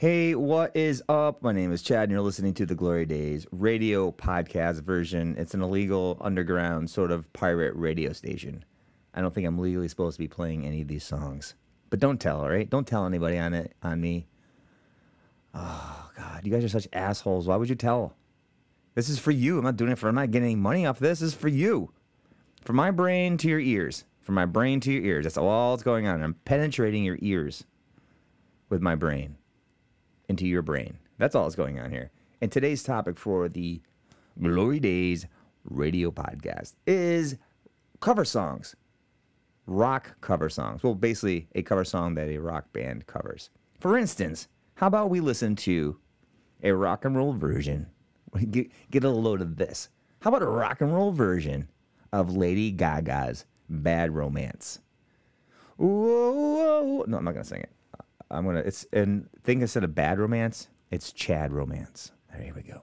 Hey, what is up? My name is Chad, and you're listening to the Glory Days radio podcast version. It's an illegal underground sort of pirate radio station. I don't think I'm legally supposed to be playing any of these songs, but don't tell, all right? Don't tell anybody on it on me. Oh God, you guys are such assholes. Why would you tell? This is for you. I'm not doing it for. I'm not getting any money off this. This is for you, from my brain to your ears, from my brain to your ears. That's all that's going on. I'm penetrating your ears with my brain into your brain. That's all that's going on here. And today's topic for the Glory Days radio podcast is cover songs, rock cover songs. Well, basically, a cover song that a rock band covers. For instance, how about we listen to a rock and roll version? Get, get a load of this. How about a rock and roll version of Lady Gaga's Bad Romance? Whoa, no, I'm not gonna sing it. I'm gonna. It's and think instead of bad romance, it's Chad romance. There we go.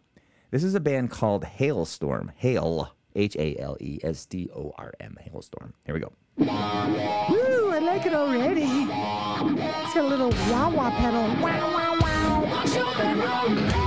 This is a band called Halestorm. Hail, H A L E S T O R M. Halestorm. Here we go. Woo, I like it already. It's got a little wah wah pedal. Wow, wow, wow.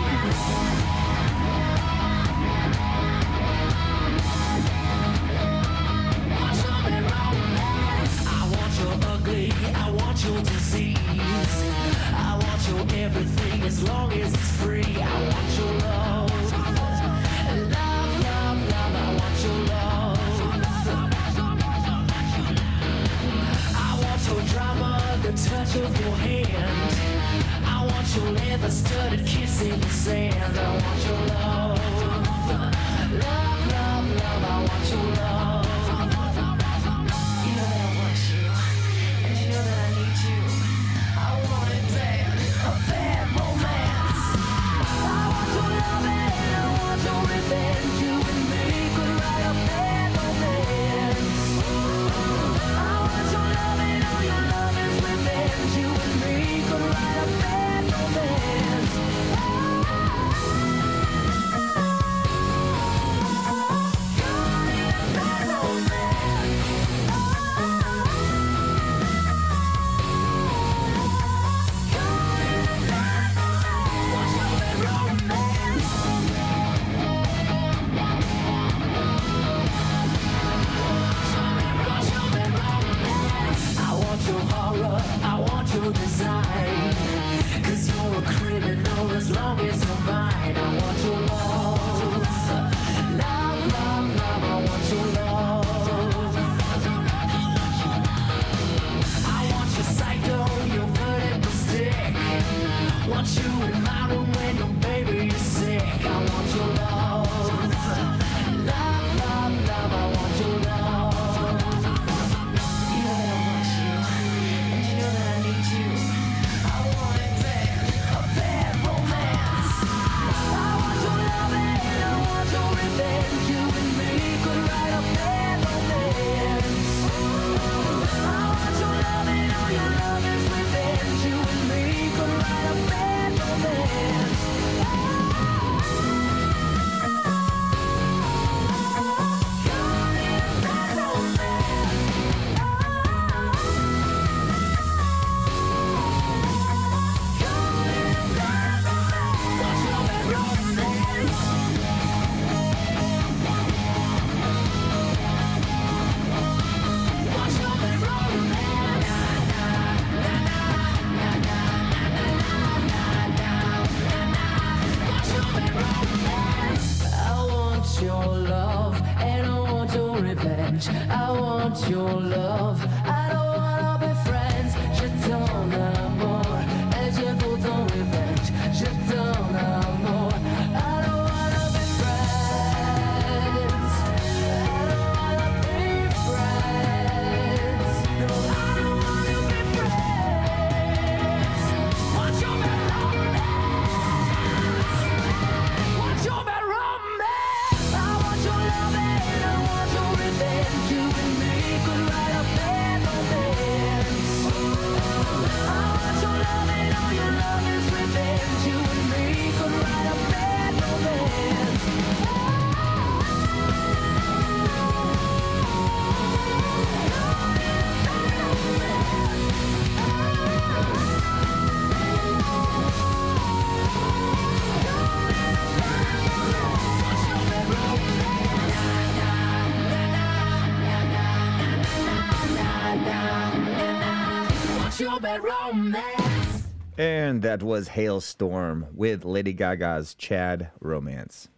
And that was Halestorm with Lady Gaga's Chad Romance.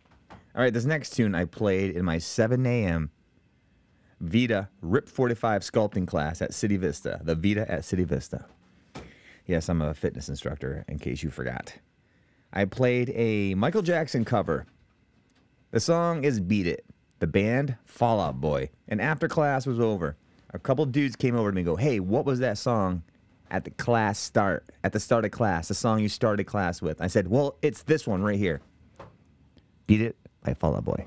All right, this next tune I played in my 7 a.m. Vita RIP 45 sculpting class at City Vista. The Vita at City Vista. Yes, I'm a fitness instructor, in case you forgot. I played a Michael Jackson cover. The song is Beat It. The band, Fall Out Boy. And after class was over, a couple dudes came over to me and go, Hey, what was that song at the class start? At the start of class, the song you started class with? I said, Well, it's this one right here. Beat It by Fall Out Boy.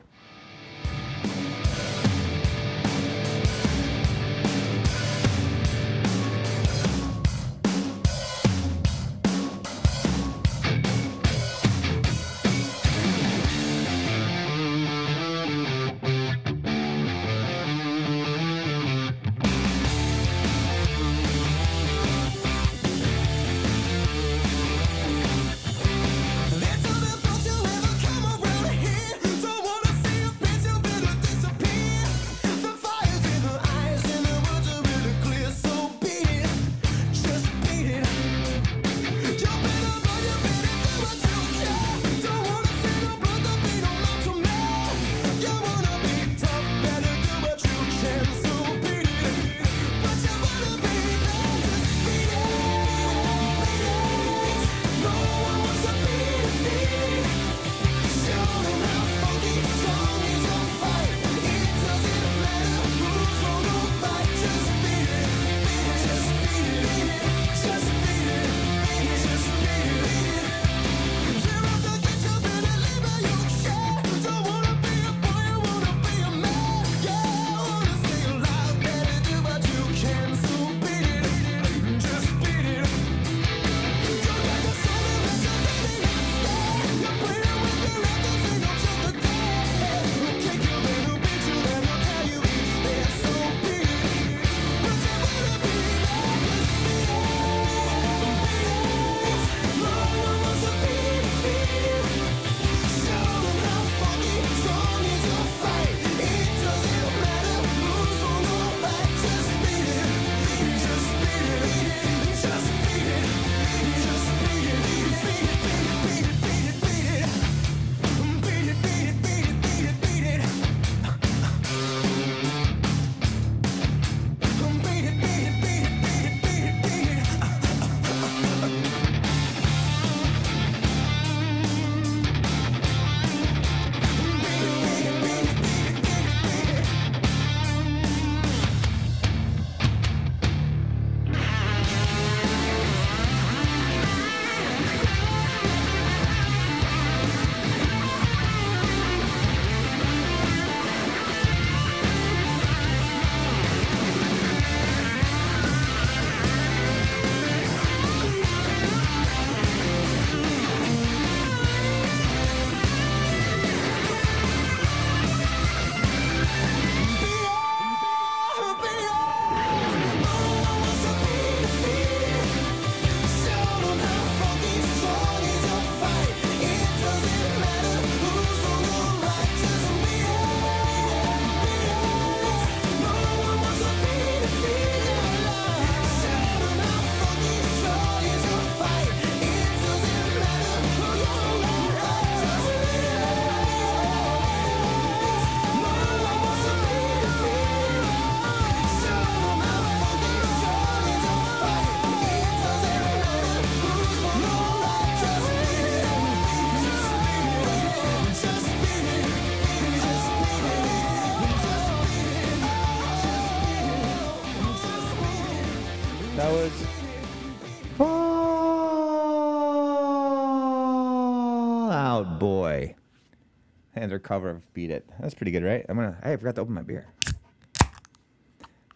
Cover of Beat It. That's pretty good, right? I'm gonna. Hey, I forgot to open my beer.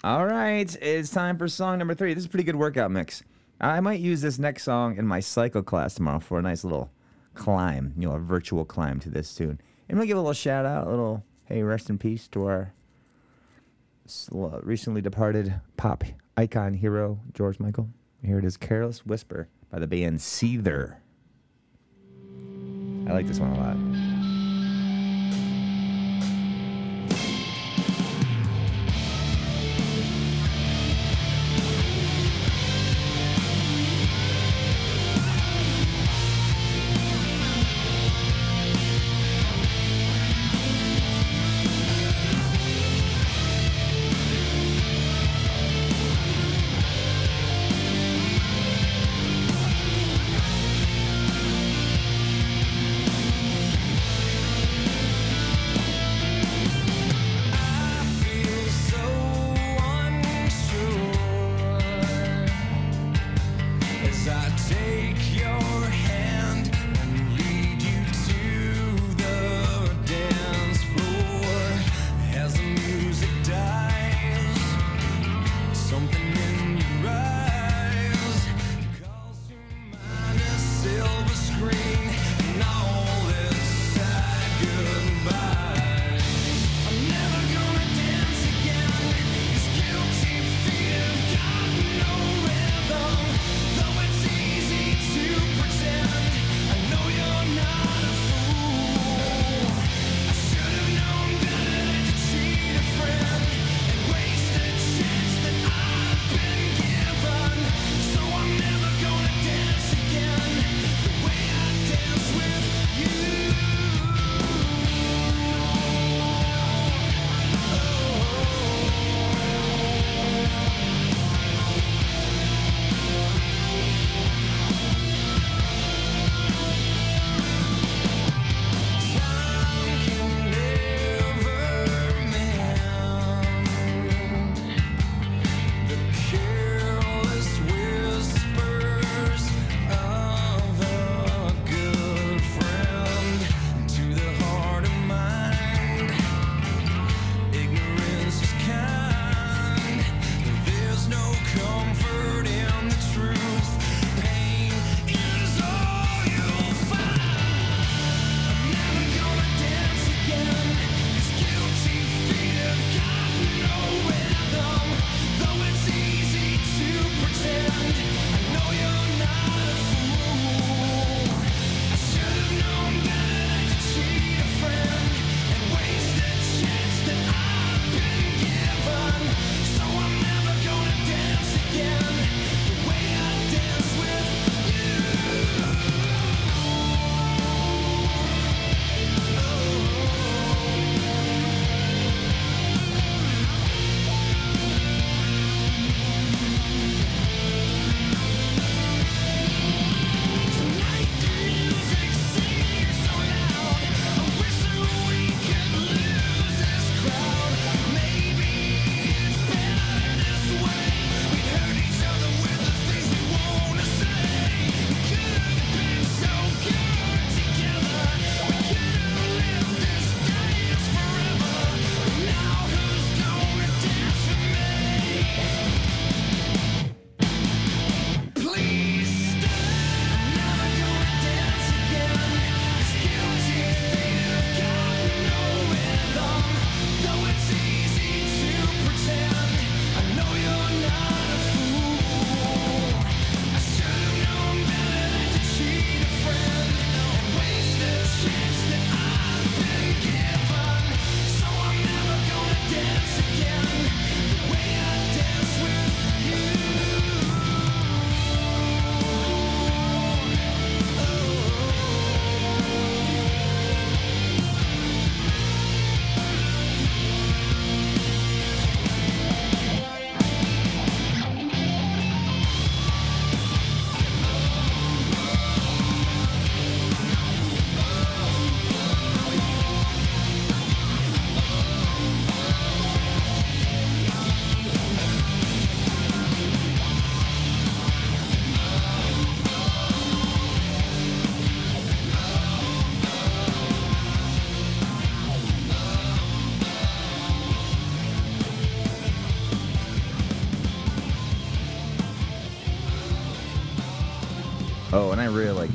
All right, it's time for song number three. This is a pretty good workout mix. I might use this next song in my cycle class tomorrow for a nice little climb, you know, a virtual climb to this tune. And we'll give a little shout out, a little hey, rest in peace to our recently departed pop icon hero, George Michael. Here it is Careless Whisper by the band Seether. I like this one a lot.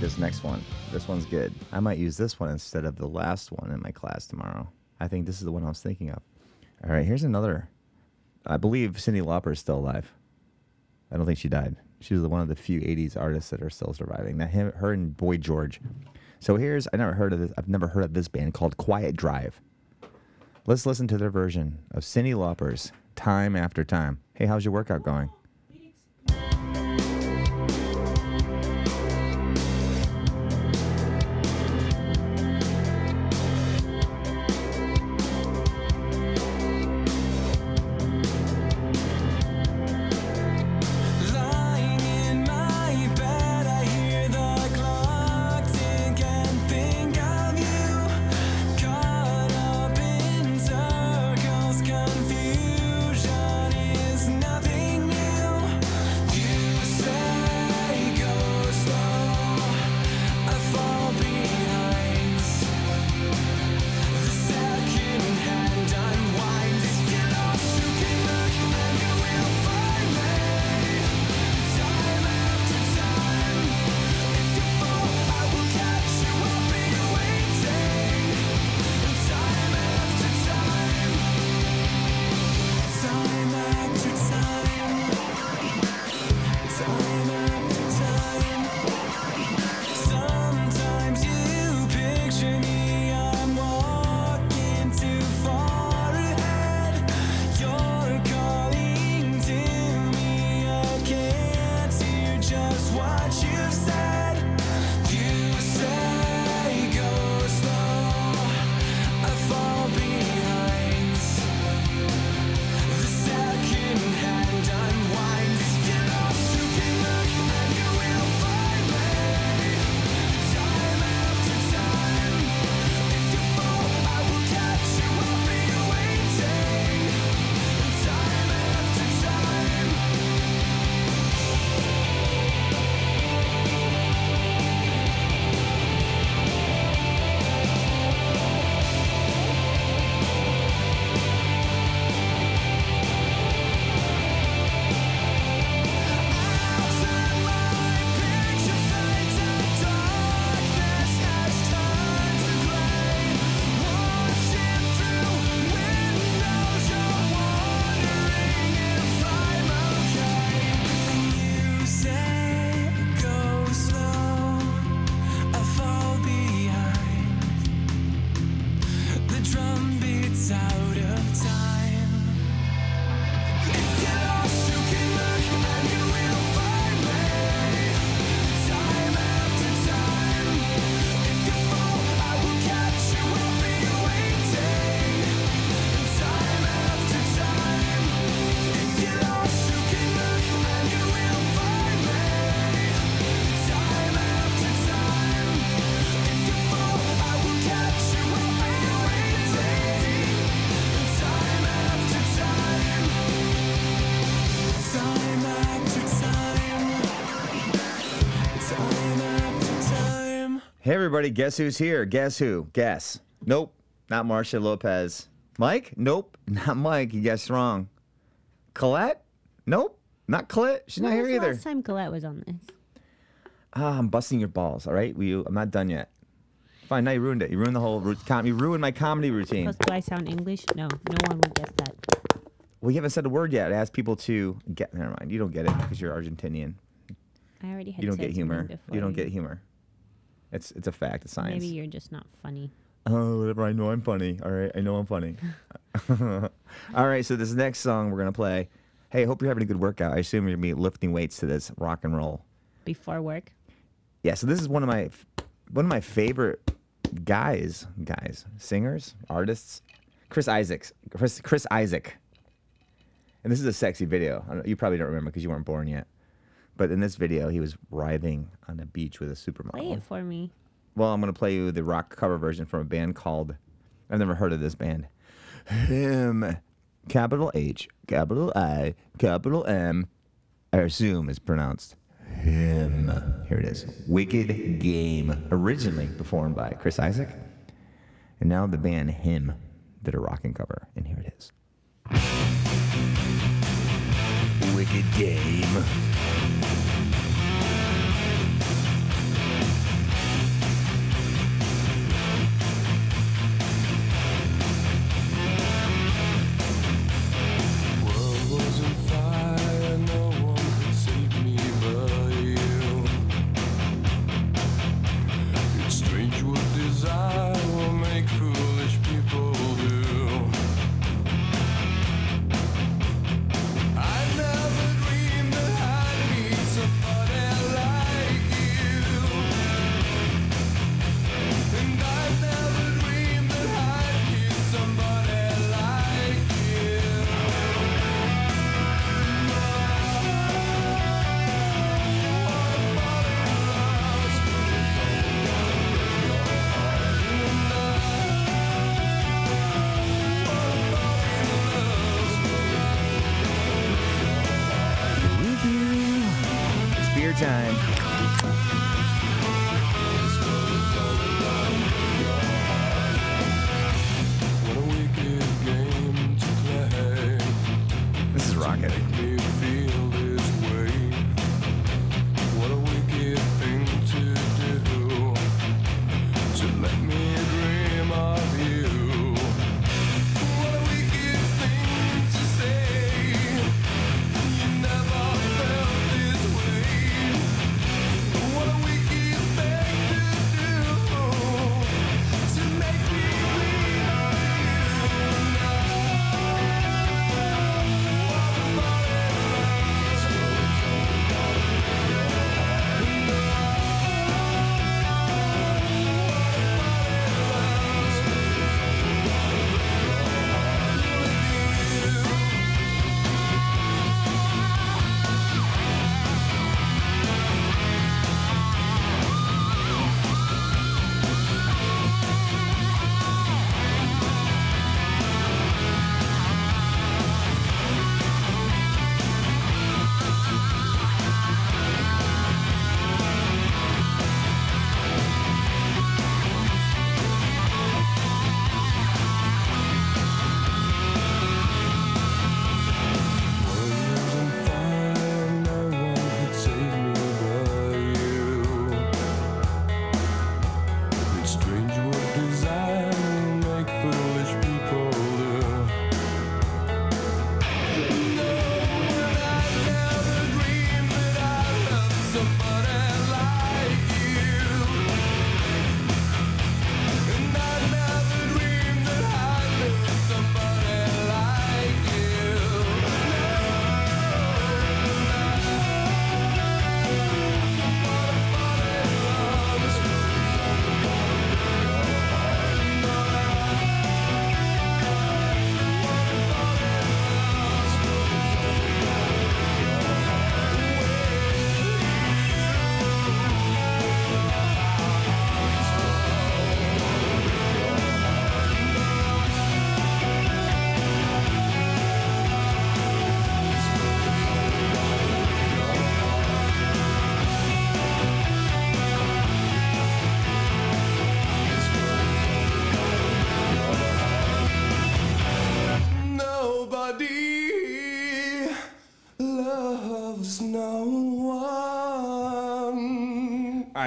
This next one. This one's good. I might use this one instead of the last one in my class tomorrow. I think this is the one I was thinking of. All right, here's another. I believe Cyndi Lauper is still alive. I don't think she died. She was one of the few '80s artists that are still surviving. That him, her and Boy George. So here's I never heard of this. I've never heard of this band called Quiet Drive. Let's listen to their version of Cyndi Lauper's "Time After Time." Hey, how's your workout going? Hey everybody, guess who's here? Guess who? Guess. Nope, not Marcia Lopez. Mike? Nope, not Mike. You guessed wrong. Colette? Nope, not Colette. She's not here either. Last time Colette was on this. Ah, I'm busting your balls. All right, we, I'm not done yet. Fine, now you ruined it. You ruined the whole com- You ruined my comedy routine. Plus, do I sound English? No, no one would guess that. Well, you haven't said a word yet. I asked people to get. Never mind. You don't get it because you're Argentinian. I already had You don't get humor. You don't get humor. It's it's a fact. It's science. Maybe you're just not funny. Oh, whatever. I know I'm funny. All right. I know I'm funny. All right. So this next song we're gonna play. Hey, I hope you're having a good workout. I assume you're gonna be lifting weights to this rock and roll. Before work, Yeah. So this is one of my one of my favorite guys, guys, singers, artists. Chris Isaacs. Chris Chris Isaak. And this is a sexy video. You probably don't remember because you weren't born yet. But in this video, he was writhing on a beach with a supermodel. play it for me. Well, I'm going to play you the rock cover version from a band called, I've never heard of this band. Him. Capital H, capital I, capital M. I assume is pronounced him. Here it is. Wicked Game. Originally performed by Chris Isaak. And now the band Him did a rocking cover. And here it is. Wicked Game.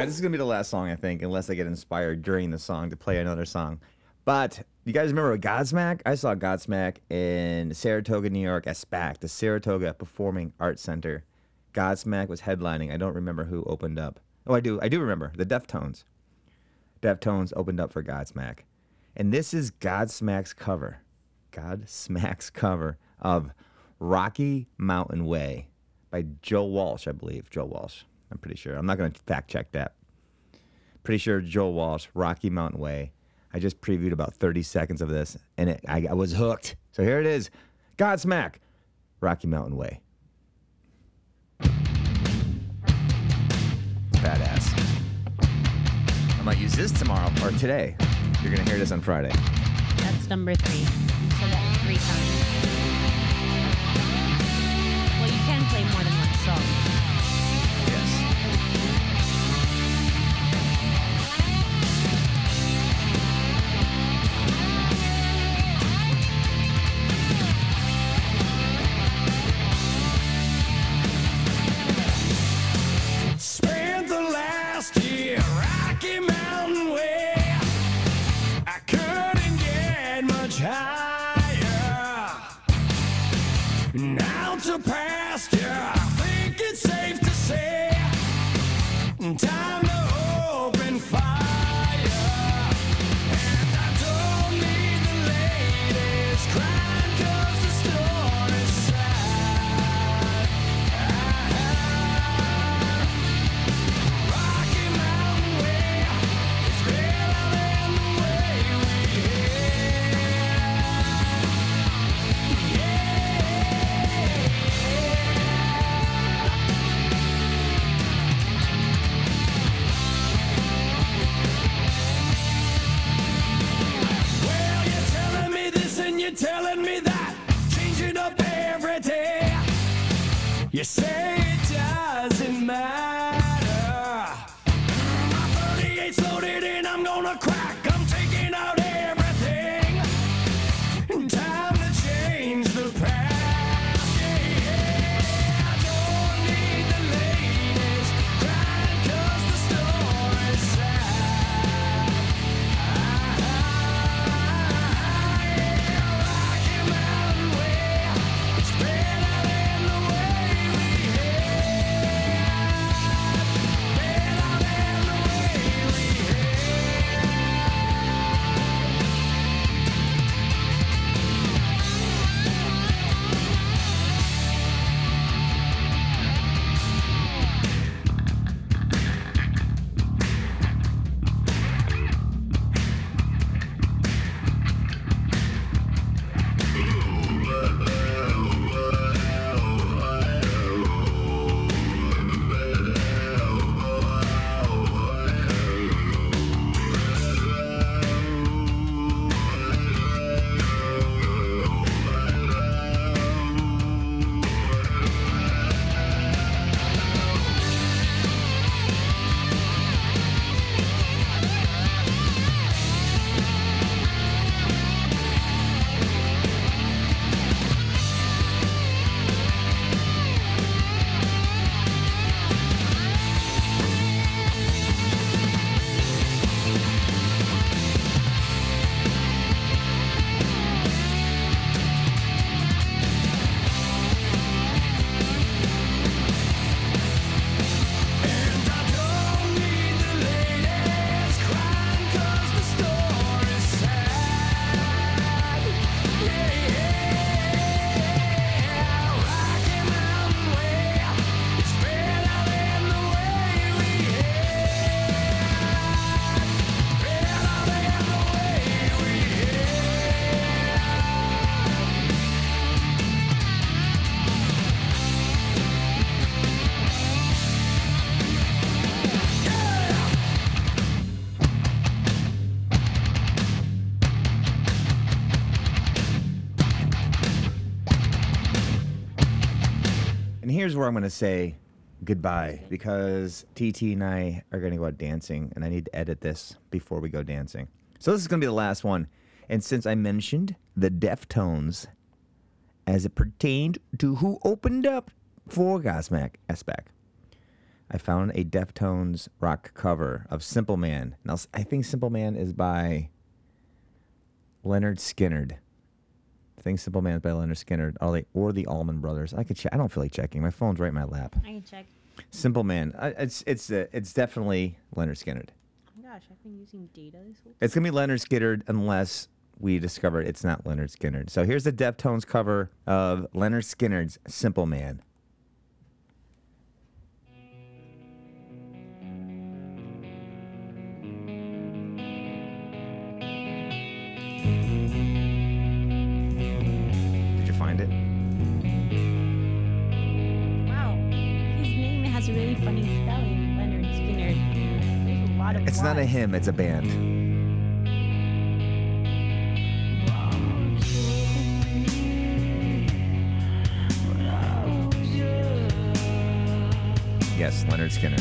This is gonna be the last song, I think, unless I get inspired during the song to play another song. But you guys remember Godsmack? I saw Godsmack in Saratoga, New York, at SPAC, the Saratoga Performing Arts Center. Godsmack was headlining. I don't remember who opened up. Oh, I do. I do remember the Deftones. Deftones opened up for Godsmack, and this is Godsmack's cover. Godsmack's cover of Rocky Mountain Way by Joe Walsh, I believe. Joe Walsh. I'm pretty sure. I'm not going to fact check that. Pretty sure Joe Walsh, Rocky Mountain Way. I just previewed about 30 seconds of this, and it, I, I was hooked. So here it is Godsmack, Rocky Mountain Way. Badass. I might use this tomorrow or today. You're going to hear this on Friday. That's number three. You said that three times. Well, you can play more than one song. Pasture, here's where I'm going to say goodbye because TT and I are going to go out dancing, and I need to edit this before we go dancing. So this is going to be the last one. And since I mentioned the Deftones as it pertained to who opened up for Godsmack SPAC, I found a Deftones rock cover of Simple Man. Now, I think Simple Man is by Lynyrd Skynyrd. I think Simple Man by Lynyrd Skynyrd, or the, or the Allman Brothers. I could check. I don't feel like checking. My phone's right in my lap. I can check. Simple Man. Uh, it's it's uh, it's definitely Lynyrd Skynyrd. Oh my gosh, I've been using data this whole It's gonna be Lynyrd Skynyrd unless we discover it's not Lynyrd Skynyrd. So here's the Deftones cover of Lynyrd Skynyrd's Simple Man. Find it? Wow. His name has a really funny spelling, Leonard Skinner. There's a lot of It's not a Ys. him, it's a band. Yes, Leonard Skinner.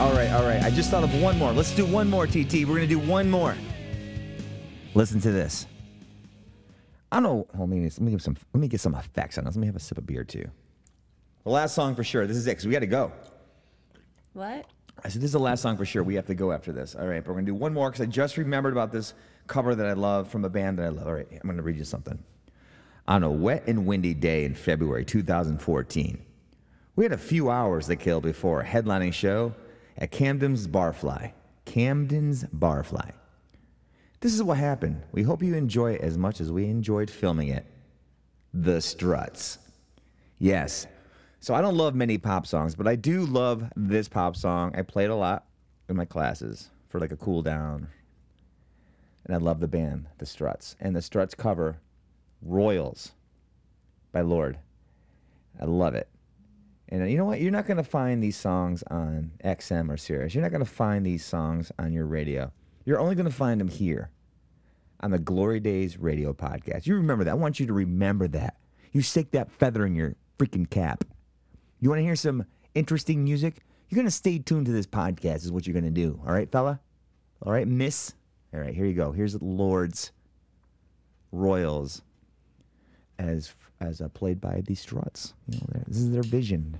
All right, all right. I just thought of one more. Let's do one more, TT. We're going to do one more. Listen to this. I don't know. Hold me, let me get some. Let me get some effects on this. Let me have a sip of beer too. The last song for sure. This is it because we got to go. What? I said, this is the last song for sure. We have to go after this. All right, but we're going to do one more because I just remembered about this cover that I love from a band that I love. All right, I'm going to read you something. On a wet and windy day in February 2014, we had a few hours to kill before a headlining show at Camden's Barfly. Camden's Barfly. This is what happened. We hope you enjoy it as much as we enjoyed filming it. The Struts. Yes. So I don't love many pop songs, but I do love this pop song. I play it a lot in my classes for like a cool down. And I love the band, The Struts. And The Struts cover Royals by Lorde. I love it. And uh, you know what? You're not going to find these songs on XM or Sirius. You're not going to find these songs on your radio. You're only going to find them here on the Glory Days radio podcast. You remember that. I want you to remember that. You stick that feather in your freaking cap. You want to hear some interesting music? You're going to stay tuned to this podcast, is what you're going to do. All right, fella? All right, miss? All right, here you go. Here's Lorde's Royals as as uh, played by the Struts. You know, this is their vision.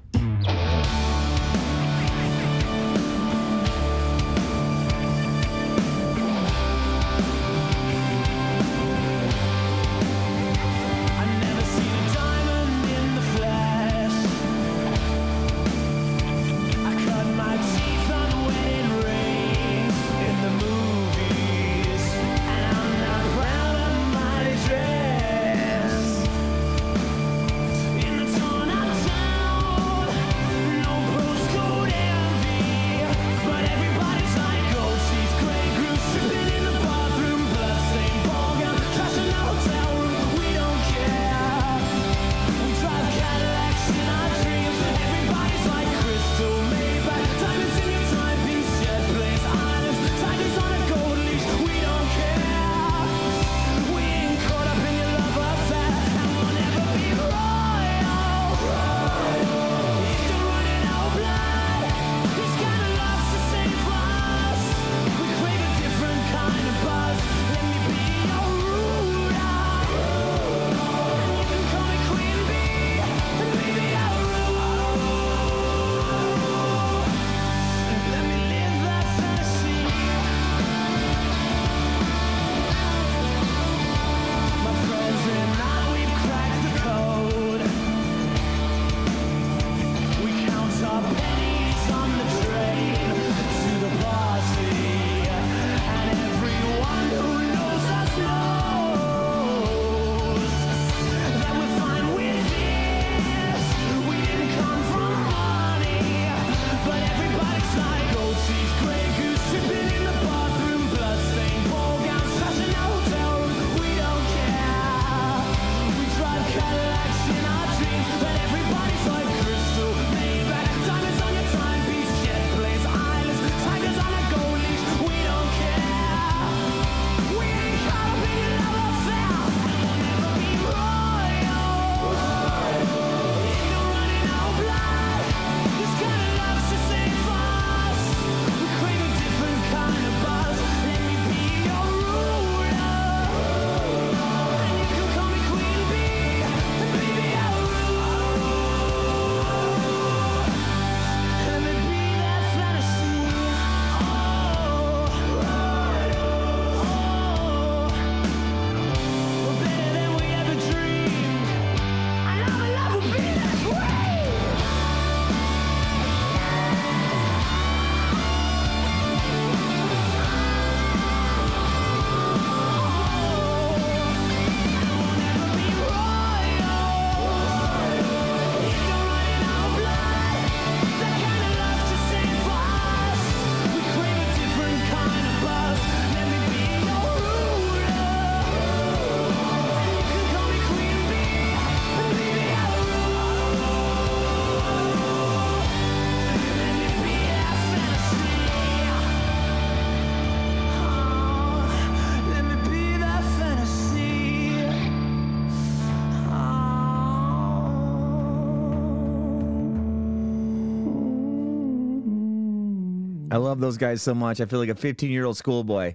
Love those guys so much. I feel like a 15 year old schoolboy.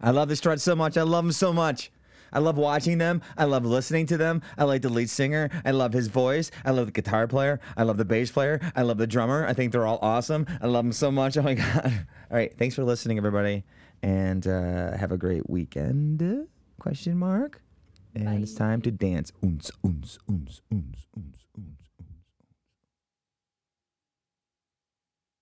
I love the Struts so much. I love them so much. I love watching them. I love listening to them. I like the lead singer. I love his voice. I love the guitar player. I love the bass player. I love the drummer. I think they're all awesome. I love them so much. Oh my God. All right. Thanks for listening, everybody. And uh, have a great weekend. Question mark. And it's time to dance. Oons, oons, oons, oons, oons, oons, oons.